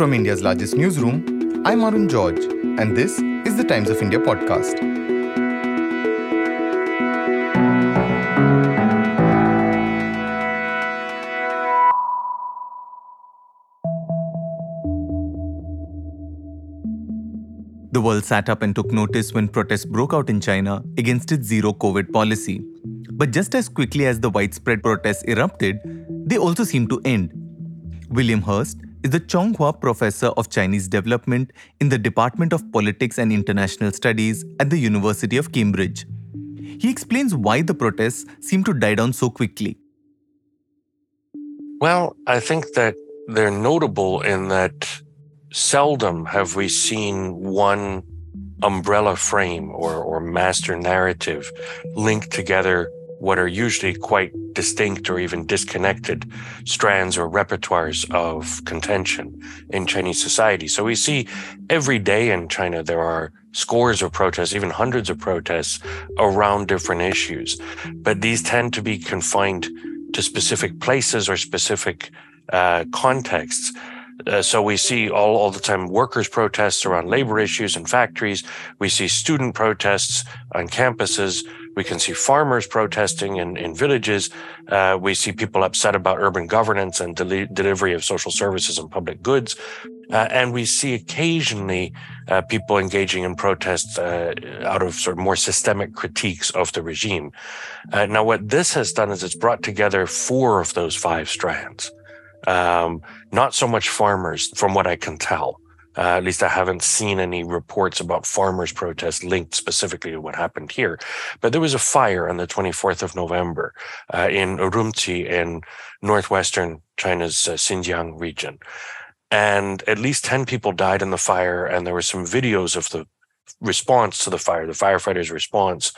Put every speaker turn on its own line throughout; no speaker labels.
From India's largest newsroom, I'm Arun George, and this is the Times of India podcast. The world sat up and took notice when protests broke out in China against its zero COVID policy. But just as quickly as the widespread protests erupted, they also seemed to end. William Hurst is the Chong Hua Professor of Chinese Development in the Department of Politics and International Studies at the University of Cambridge. He explains why the protests seem to die down so quickly.
Well, I think that they're notable in that seldom have we seen one umbrella frame or, or master narrative linked together what are usually quite distinct or even disconnected strands or repertoires of contention in Chinese society. So we see every day in China, there are scores of protests, even hundreds of protests around different issues. But these tend to be confined to specific places or specific uh, contexts. Uh, so we see all, all the time workers protests around labor issues in factories. We see student protests on campuses. We can see farmers protesting in, in villages. Uh, we see people upset about urban governance and deli- delivery of social services and public goods. Uh, and we see occasionally uh, people engaging in protests uh, out of sort of more systemic critiques of the regime. Uh, now, what this has done is it's brought together four of those five strands. Um, not so much farmers, from what I can tell. Uh, at least I haven't seen any reports about farmers' protests linked specifically to what happened here. But there was a fire on the 24th of November uh, in Urumqi in northwestern China's uh, Xinjiang region. And at least 10 people died in the fire. And there were some videos of the response to the fire, the firefighters' response,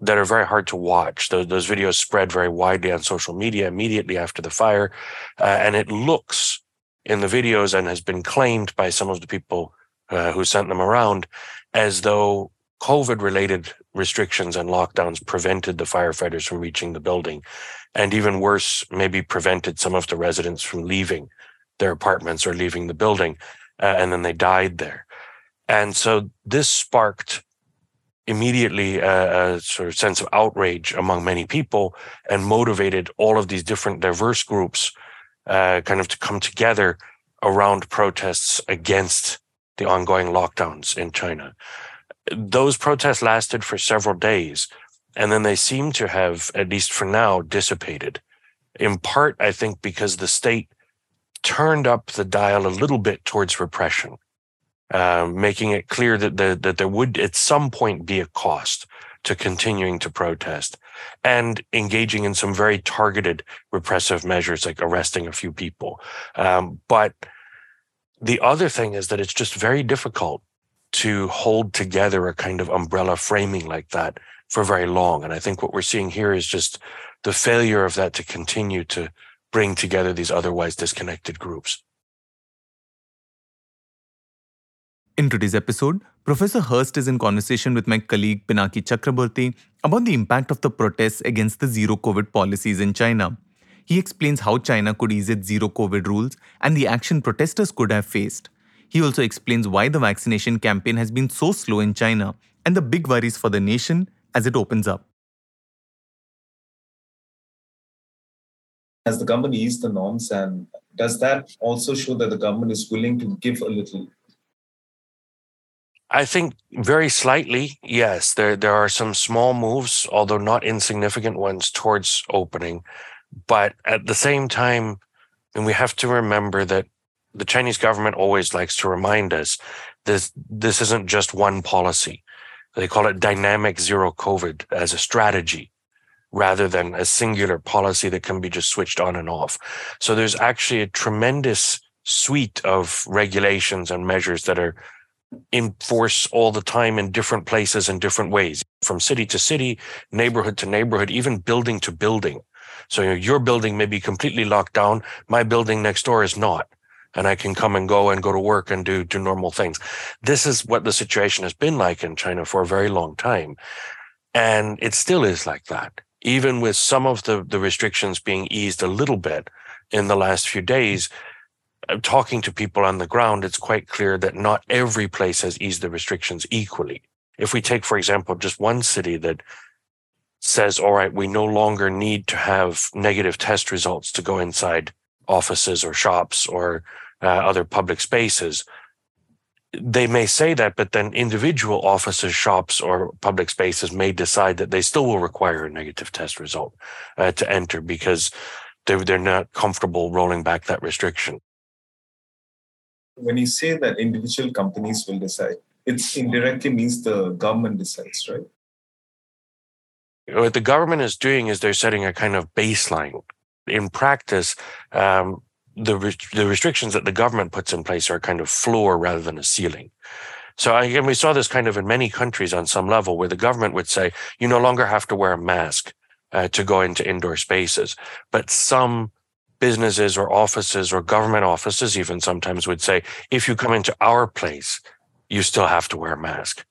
that are very hard to watch. Those, those videos spread very widely on social media immediately after the fire. Uh, and it looks in the videos and has been claimed by some of the people uh, who sent them around as though COVID related restrictions and lockdowns prevented the firefighters from reaching the building. And even worse, maybe prevented some of the residents from leaving their apartments or leaving the building. Uh, and then they died there. And so this sparked immediately a, a, sort of sense of outrage among many people and motivated all of these different diverse groups uh, kind of to come together around protests against the ongoing lockdowns in China. Those protests lasted for several days, and then they seem to have, at least for now, dissipated. In part, I think, because the state turned up the dial a little bit towards repression, uh, making it clear that the, that there would at some point be a cost to continuing to protest and engaging in some very targeted repressive measures like arresting a few people. Um, but the other thing is that it's just very difficult to hold together a kind of umbrella framing like that for very long. And I think what we're seeing here is just the failure of that to continue to bring together these otherwise disconnected groups.
In today's episode, Professor Hurst is in conversation with my colleague Pinaki Chakraborty about the impact of the protests against the zero COVID policies in China. He explains how China could ease its zero COVID rules and the action protesters could have faced. He also explains why the vaccination campaign has been so slow in China and the big worries for the nation as it opens up.
Has the government eased the norms and does that also show that the government is willing to give a little
I think very slightly, yes. There there are some small moves, although not insignificant ones, towards opening. But at the same time, and we have to remember that the Chinese government always likes to remind us this this isn't just one policy. They call it dynamic zero COVID as a strategy rather than a singular policy that can be just switched on and off. So there's actually a tremendous suite of regulations and measures that are in force all the time in different places in different ways, from city to city, neighborhood to neighborhood, even building to building. So your building may be completely locked down. My building next door is not. And I can come and go and go to work and do, do normal things. This is what the situation has been like in China for a very long time. And it still is like that. Even with some of the, the restrictions being eased a little bit in the last few days, talking to people on the ground, it's quite clear that not every place has eased the restrictions equally. If we take, for example, just one city that says, all right, we no longer need to have negative test results to go inside offices or shops or uh, other public spaces. They may say that, but then individual offices, shops, or public spaces may decide that they still will require a negative test result uh, to enter because they're, they're not comfortable rolling back that restriction.
When you say that individual companies will decide, it indirectly means the government decides, right?
What the government is doing is they're setting a kind of baseline. In practice, um, the the restrictions that the government puts in place are a kind of floor rather than a ceiling. So again, we saw this kind of in many countries on some level where the government would say you no longer have to wear a mask uh, to go into indoor spaces, but some businesses or offices or government offices even sometimes would say if you come into our place, you still have to wear a mask.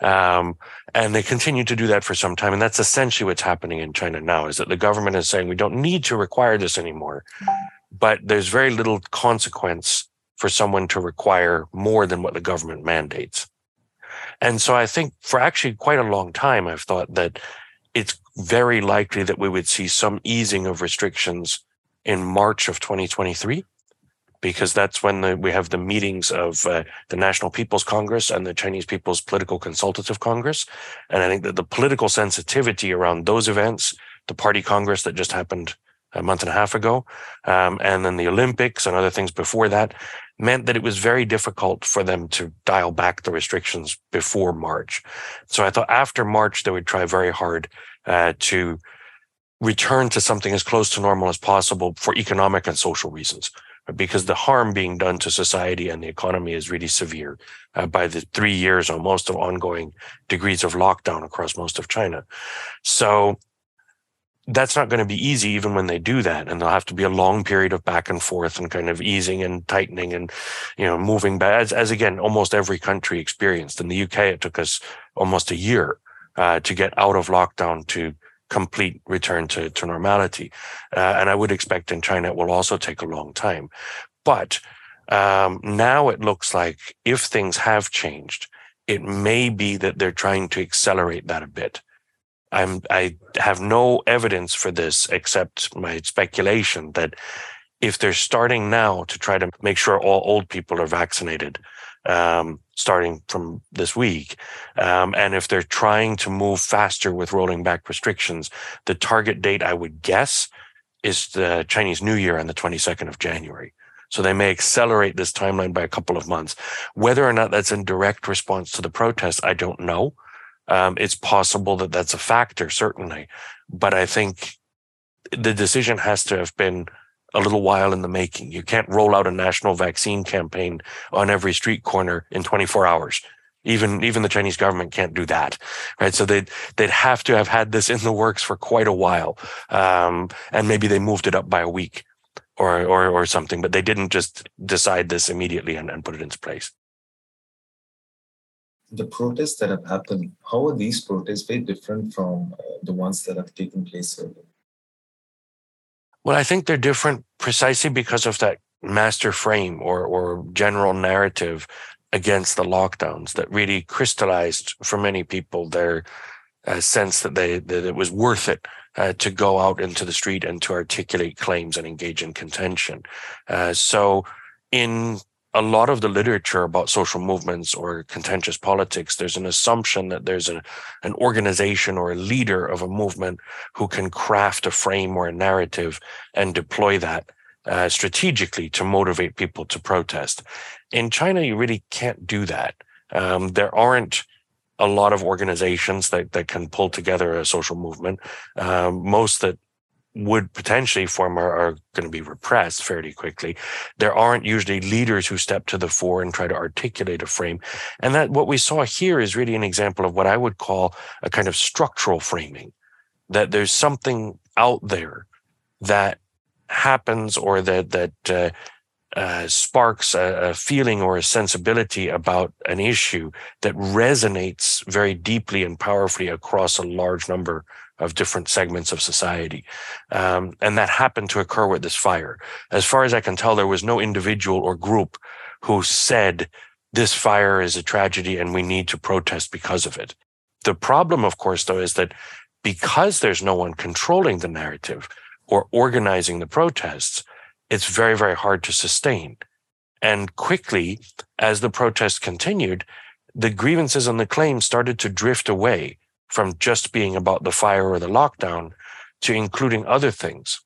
Um, and they continue to do that for some time. And that's essentially what's happening in China now is that the government is saying we don't need to require this anymore but there's very little consequence for someone to require more than what the government mandates. And so I think for actually quite a long time, I've thought that it's very likely that we would see some easing of restrictions in March of 2023, because that's when the, we have the meetings of uh, the National People's Congress and the Chinese People's Political Consultative Congress. And I think that the political sensitivity around those events, the party congress that just happened a month and a half ago, um, and then the Olympics and other things before that, meant that it was very difficult for them to dial back the restrictions before March. So I thought after March, they would try very hard uh, to return to something as close to normal as possible for economic and social reasons. Because the harm being done to society and the economy is really severe uh, by the three years almost of ongoing degrees of lockdown across most of China. So that's not going to be easy even when they do that and there'll have to be a long period of back and forth and kind of easing and tightening and you know moving back as, as again almost every country experienced in the uk it took us almost a year uh, to get out of lockdown to complete return to, to normality. Uh, and i would expect in china it will also take a long time. But um, now it looks like if things have changed it may be that they're trying to accelerate that a bit. I'm I have no evidence for this except my speculation that if they're starting now to try to make sure all old people are vaccinated, um, starting from this week, um, and if they're trying to move faster with rolling back restrictions, the target date I would guess is the Chinese New Year on the 22nd of January. So they may accelerate this timeline by a couple of months. Whether or not that's in direct response to the protests, I don't know. Um, it's possible that that's a factor, certainly. But I think the decision has to have been a little while in the making. You can't roll out a national vaccine campaign on every street corner in 24 hours. Even even the Chinese government can't do that, right? So they'd they'd have to have had this in the works for quite a while, um, and maybe they moved it up by a week or or or something, but they didn't just decide this immediately and, and put it into place
the protests that have happened, how are these protests very different from uh, the ones that have taken place earlier?
Well, I think they're different precisely because of that master frame or, or general narrative against the lockdowns that really crystallized for many people their uh, sense that they that it was worth it uh, to go out into the street and to articulate claims and engage in contention. Uh, so, in a lot of the literature about social movements or contentious politics, there's an assumption that there's a, an organization or a leader of a movement who can craft a frame or a narrative and deploy that uh, strategically to motivate people to protest. In China, you really can't do that. Um, there aren't a lot of organizations that, that can pull together a social movement. Um, most that would potentially form are, are going to be repressed fairly quickly. There aren't usually leaders who step to the fore and try to articulate a frame. And that what we saw here is really an example of what I would call a kind of structural framing, that there's something out there that happens or that, that, uh, uh, sparks a, a, feeling or a sensibility about an issue that resonates very deeply and powerfully across a large number of different segments of society. Um, and that happened to occur with this fire. As far as I can tell, there was no individual or group who said, this fire is a tragedy and we need to protest because of it. The problem, of course, though, is that because there's no one controlling the narrative or organizing the protests, it's very, very hard to sustain. And quickly, as the protests continued, the grievances and the claims started to drift away from just being about the fire or the lockdown to including other things.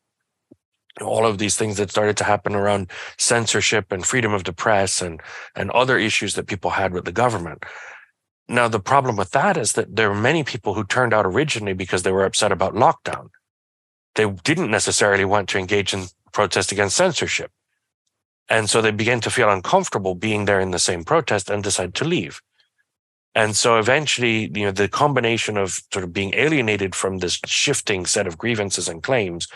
All of these things that started to happen around censorship and freedom of the press and, and other issues that people had with the government. Now, the problem with that is that there are many people who turned out originally because they were upset about lockdown. They didn't necessarily want to engage in protest against censorship. And so they began to feel uncomfortable being there in the same protest and decide to leave. And so eventually, you know, the combination of sort of being alienated from this shifting set of grievances and claims,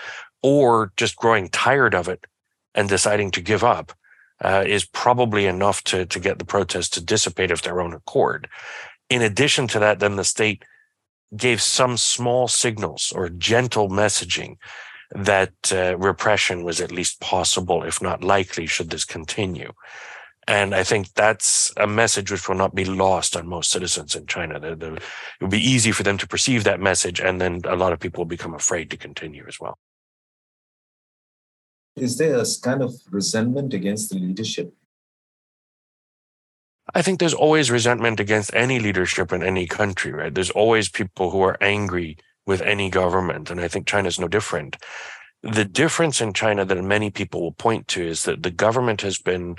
or just growing tired of it and deciding to give up, uh, is probably enough to, to get the protests to dissipate of their own accord. In addition to that, then the state gave some small signals or gentle messaging that uh, repression was at least possible, if not likely, should this continue. And I think that's a message which will not be lost on most citizens in China. The, the, it will be easy for them to perceive that message, and then a lot of people will become afraid to continue as well.
Is there a kind of resentment against the leadership?
I think there's always resentment against any leadership in any country, right? There's always people who are angry with any government. And I think China is no different. The difference in China that many people will point to is that the government has been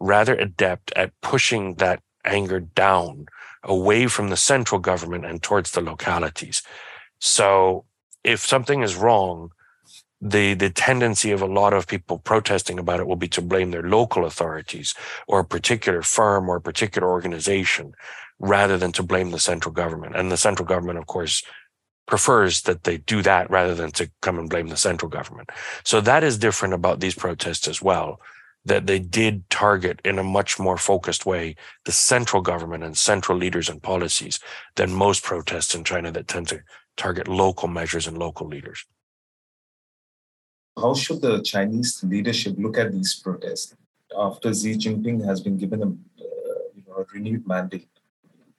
rather adept at pushing that anger down away from the central government and towards the localities. So if something is wrong, the the tendency of a lot of people protesting about it will be to blame their local authorities or a particular firm or a particular organization rather than to blame the central government. And the central government, of course, prefers that they do that rather than to come and blame the central government. So that is different about these protests as well, that they did target in a much more focused way the central government and central leaders and policies than most protests in China that tend to target local measures and local leaders.
How should the Chinese leadership look at these protests after Xi Jinping has been given a, uh, a renewed mandate?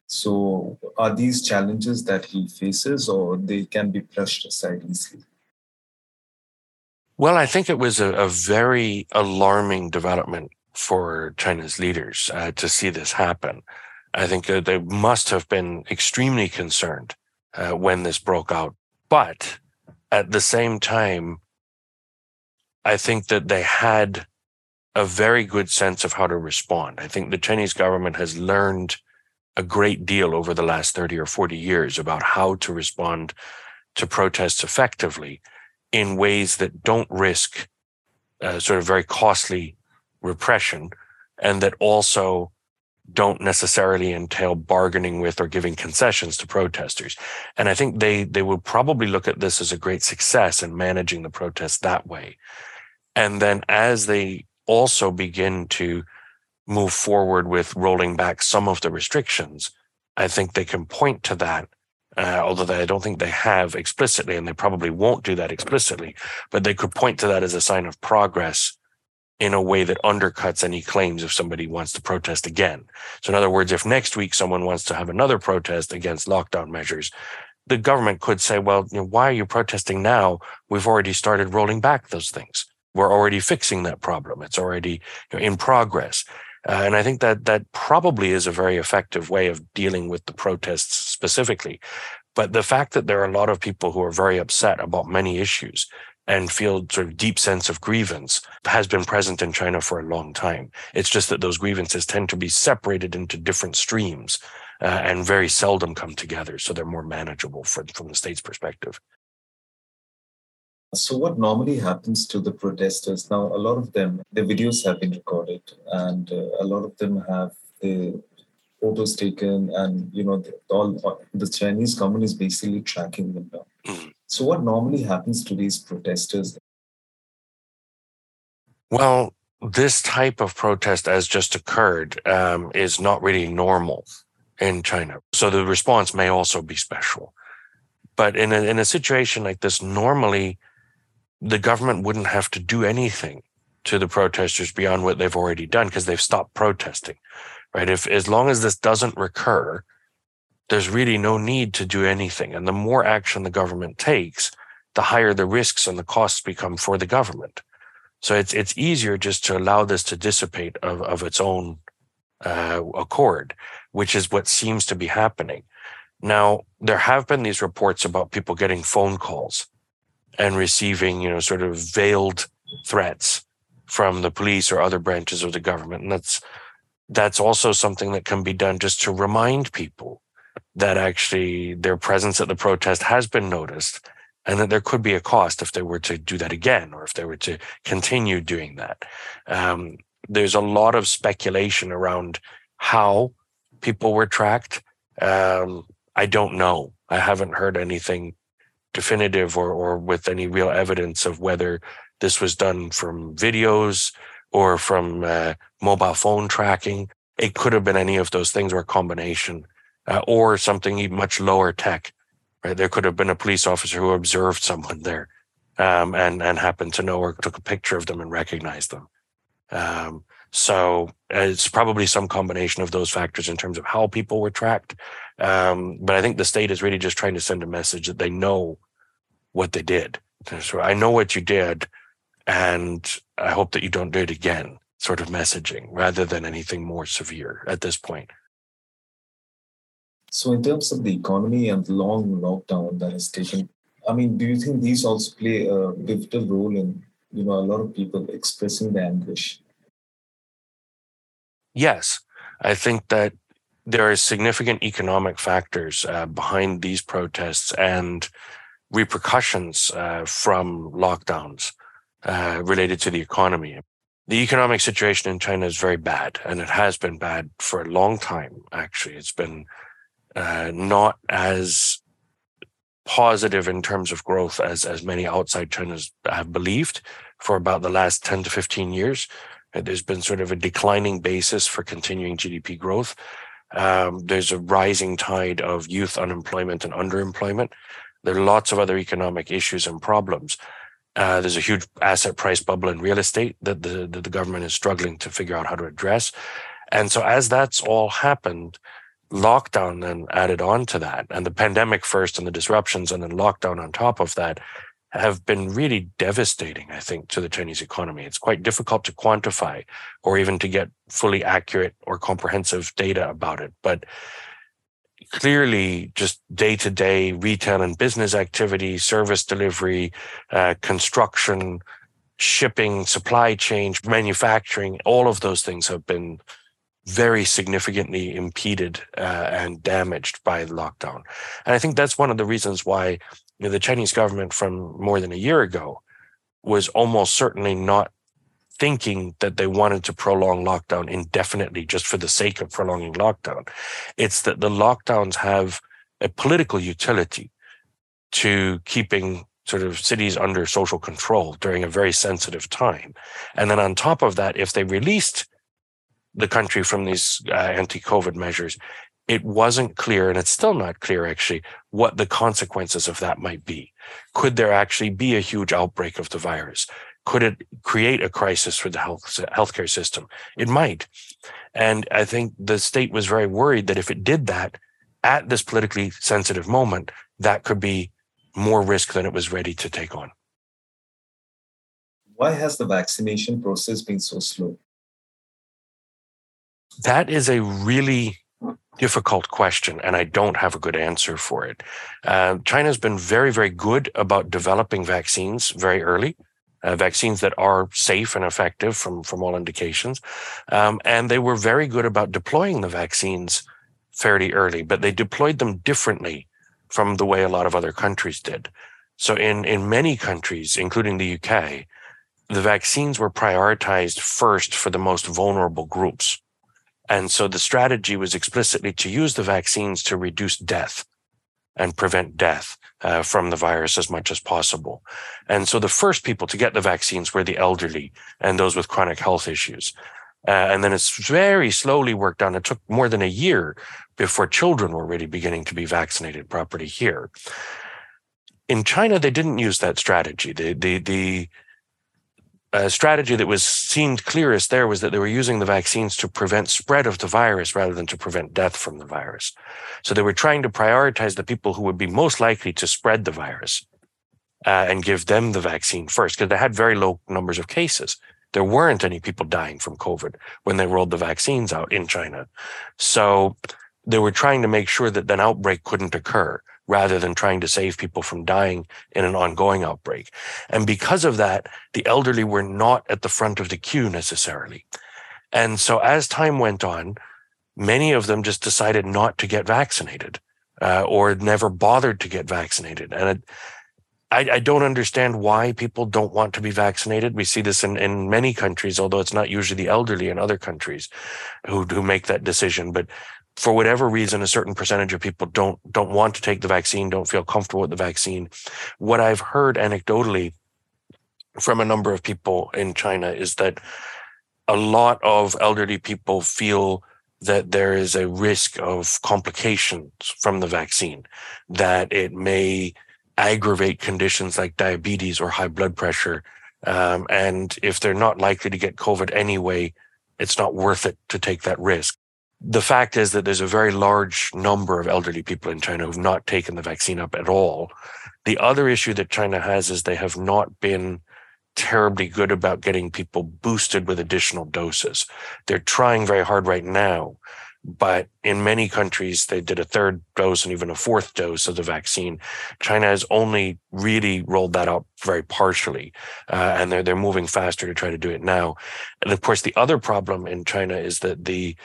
So, are these challenges that he faces, or they can be brushed aside easily?
Well, I think it was a, a very alarming development for China's leaders uh, to see this happen. I think uh, they must have been extremely concerned uh, when this broke out. But at the same time, I think that they had a very good sense of how to respond. I think the Chinese government has learned a great deal over the last 30 or 40 years about how to respond to protests effectively in ways that don't risk uh, sort of very costly repression and that also don't necessarily entail bargaining with or giving concessions to protesters. And I think they they will probably look at this as a great success in managing the protests that way. And then as they also begin to move forward with rolling back some of the restrictions, I think they can point to that. Uh, although they, I don't think they have explicitly, and they probably won't do that explicitly, but they could point to that as a sign of progress in a way that undercuts any claims if somebody wants to protest again. So, in other words, if next week someone wants to have another protest against lockdown measures, the government could say, well, you know, why are you protesting now? We've already started rolling back those things. We're already fixing that problem. It's already you know, in progress. Uh, and I think that that probably is a very effective way of dealing with the protests specifically. But the fact that there are a lot of people who are very upset about many issues and feel sort of deep sense of grievance has been present in China for a long time. It's just that those grievances tend to be separated into different streams uh, and very seldom come together. So they're more manageable for, from the state's perspective.
So, what normally happens to the protesters now? A lot of them, the videos have been recorded, and uh, a lot of them have the photos taken, and you know, the, all the Chinese government is basically tracking them down. Mm. So, what normally happens to these protesters?
Well, this type of protest, as just occurred, um, is not really normal in China. So the response may also be special But in a, in a situation like this, normally the government wouldn't have to do anything to the protesters beyond what they've already done because they've stopped protesting, right? If as long as this doesn't recur, there's really no need to do anything. And the more action the government takes, the higher the risks and the costs become for the government. So it's it's easier just to allow this to dissipate of, of its own uh, accord, which is what seems to be happening. Now, there have been these reports about people getting phone calls and receiving, you know, sort of veiled threats from the police or other branches of the government. And that's that's also something that can be done just to remind people that actually their presence at the protest has been noticed and that there could be a cost if they were to do that again or if they were to continue doing that. Um, there's a lot of speculation around how people were tracked. Um, I don't know. I haven't heard anything definitive or, or with any real evidence of whether this was done from videos or from uh, mobile phone tracking. It could have been any of those things or a combination uh, or something much lower tech. Right? There could have been a police officer who observed someone there um, and, and happened to know or took a picture of them and recognized them. Um, so it's probably some combination of those factors in terms of how people were tracked. Um, but I think the state is really just trying to send a message that they know what they did. So I know what you did, and I hope that you don't do it again, sort of messaging rather than anything more severe at this point.
So, in terms of the economy and the long lockdown that has taken, I mean, do you think these also play a pivotal role in, you know, a lot of people expressing their anguish?
Yes, I think that there are significant economic factors uh, behind these protests and repercussions uh, from lockdowns uh, related to the economy. The economic situation in China is very bad, and it has been bad for a long time, actually. It's been uh, not as positive in terms of growth as, as many outside China have believed for about the last 10 to 15 years. There's been sort of a declining basis for continuing GDP growth. Um, there's a rising tide of youth unemployment and underemployment. There are lots of other economic issues and problems. Uh, there's a huge asset price bubble in real estate that the, that the government is struggling to figure out how to address. And so, as that's all happened, lockdown then added on to that, and the pandemic first, and the disruptions, and then lockdown on top of that, have been really devastating, I think, to the Chinese economy. It's quite difficult to quantify or even to get fully accurate or comprehensive data about it. But clearly, just day to day retail and business activity, service delivery, uh, construction, shipping, supply chain, manufacturing, all of those things have been very significantly impeded uh, and damaged by lockdown. And I think that's one of the reasons why you know, the Chinese government from more than a year ago was almost certainly not thinking that they wanted to prolong lockdown indefinitely just for the sake of prolonging lockdown. It's that the lockdowns have a political utility to keeping sort of cities under social control during a very sensitive time. And then on top of that, if they released the country from these uh, anti-COVID measures, it wasn't clear, and it's still not clear actually, what the consequences of that might be. Could there actually be a huge outbreak of the virus? Could it create a crisis for the health healthcare system? It might. And I think the state was very worried that if it did that at this politically sensitive moment, that could be more risk than it was ready to take on.
Why has the vaccination process been so slow?
That is a really difficult question, and I don't have a good answer for it. Uh, China's been very, very good about developing vaccines very early. Uh, vaccines that are safe and effective from, from all indications. Um, and they were very good about deploying the vaccines fairly early, but they deployed them differently from the way a lot of other countries did. So in, in many countries, including the UK, the vaccines were prioritized first for the most vulnerable groups. And so the strategy was explicitly to use the vaccines to reduce death and prevent death uh, from the virus as much as possible. And so the first people to get the vaccines were the elderly and those with chronic health issues. Uh, and then it's very slowly worked on. It took more than a year before children were really beginning to be vaccinated properly here. In China, they didn't use that strategy. The the the uh, strategy that was seemed clearest there was that they were using the vaccines to prevent spread of the virus rather than to prevent death from the virus. So they were trying to prioritize the people who would be most likely to spread the virus uh, and give them the vaccine first because they had very low numbers of cases. There weren't any people dying from COVID when they rolled the vaccines out in China. So they were trying to make sure that an outbreak couldn't occur rather than trying to save people from dying in an ongoing outbreak. And because of that, the elderly were not at the front of the queue necessarily. And so as time went on, many of them just decided not to get vaccinated uh, or never bothered to get vaccinated. And I, I, don't understand why people don't want to be vaccinated. We see this in, in many countries, although it's not usually the elderly in other countries who, who make that decision. But for whatever reason, a certain percentage of people don't don't want to take the vaccine, don't feel comfortable with the vaccine. What I've heard anecdotally from a number of people in China is that a lot of elderly people feel that there is a risk of complications from the vaccine, that it may aggravate conditions like diabetes or high blood pressure. Um, and if they're not likely to get COVID anyway, it's not worth it to take that risk. The fact is that there's a very large number of elderly people in China who've not taken the vaccine up at all. The other issue that China has is they have not been terribly good about getting people boosted with additional doses. They're trying very hard right now but in many countries, they did a third dose and even a fourth dose of the vaccine. China has only really rolled that out very partially, uh, and they're they're moving faster to try to do it now. And of course, the other problem in China is that the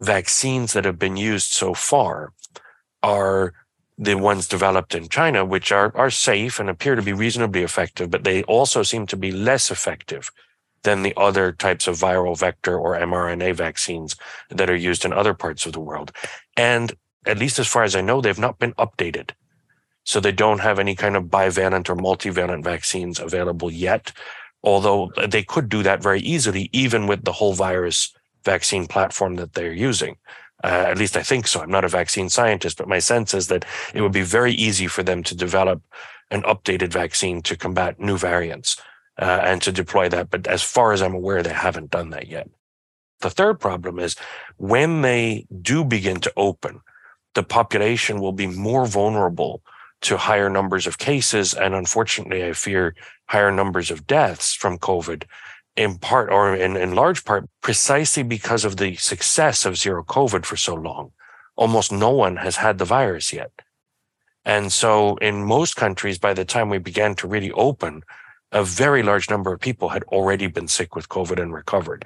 vaccines that have been used so far are the ones developed in China, which are are safe and appear to be reasonably effective, but they also seem to be less effective than the other types of viral vector or mRNA vaccines that are used in other parts of the world. And at least as far as I know, they've not been updated. So they don't have any kind of bivalent or multivalent vaccines available yet, although they could do that very easily, even with the whole virus vaccine platform that they're using. Uh, at least I think so. I'm not a vaccine scientist, but my sense is that it would be very easy for them to develop an updated vaccine to combat new variants uh, and to deploy that. But as far as I'm aware, they haven't done that yet. The third problem is when they do begin to open, the population will be more vulnerable to higher numbers of cases. And unfortunately, I fear higher numbers of deaths from COVID in part or in, in large part precisely because of the success of zero COVID for so long. Almost no one has had the virus yet. And so in most countries, by the time we began to really open, a very large number of people had already been sick with COVID and recovered.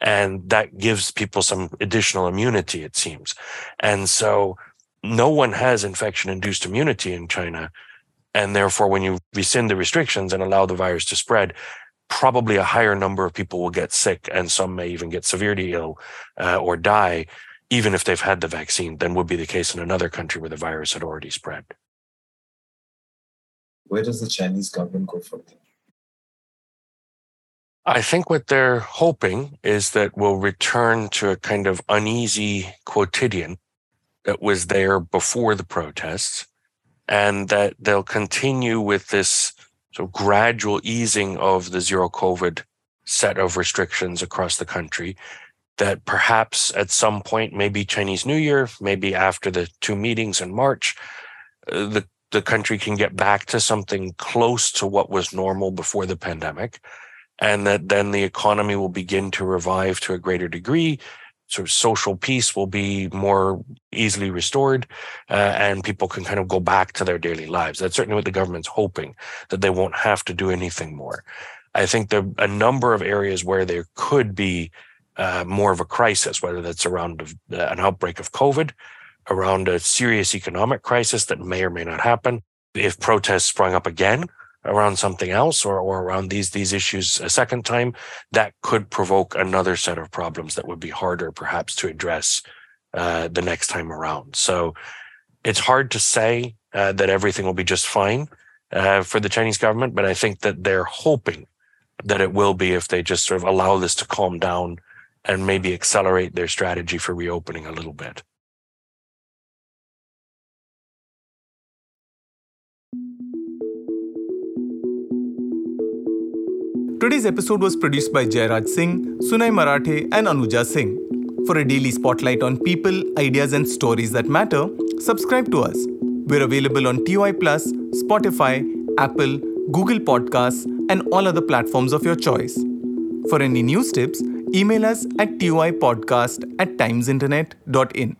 And that gives people some additional immunity, it seems. And so no one has infection induced immunity in China. And therefore, when you rescind the restrictions and allow the virus to spread, probably a higher number of people will get sick and some may even get severely ill uh, or die, even if they've had the vaccine, than would be the case in another country where the virus had already spread.
Where does the Chinese government go from here?
I think what they're hoping is that we'll return to a kind of uneasy quotidian that was there before the protests, and that they'll continue with this of gradual easing of the zero COVID set of restrictions across the country. That perhaps at some point, maybe Chinese New Year, maybe after the two meetings in March, uh, the the country can get back to something close to what was normal before the pandemic and that then the economy will begin to revive to a greater degree. Sort of social peace will be more easily restored, uh, and people can kind of go back to their daily lives. That's certainly what the government's hoping that they won't have to do anything more. I think there are a number of areas where there could be uh, more of a crisis, whether that's around uh, an outbreak of COVID, around a serious economic crisis that may or may not happen. If protests sprung up again, around something else or, or around these these issues a second time, that could provoke another set of problems that would be harder perhaps to address uh, the next time around. So it's hard to say uh, that everything will be just fine uh, for the Chinese government, but I think that they're hoping that it will be if they just sort of allow this to calm down and maybe accelerate their strategy for reopening a little bit.
Today's episode was produced by Jairaj Singh, Sunay Marathe, and Anuja Singh. For a daily spotlight on people, ideas, and stories that matter, subscribe to us. We're available on TOI Plus, Spotify, Apple, Google Podcasts, and all other platforms of your choice. For any news tips, email us at toipodcast at timesinternet.in.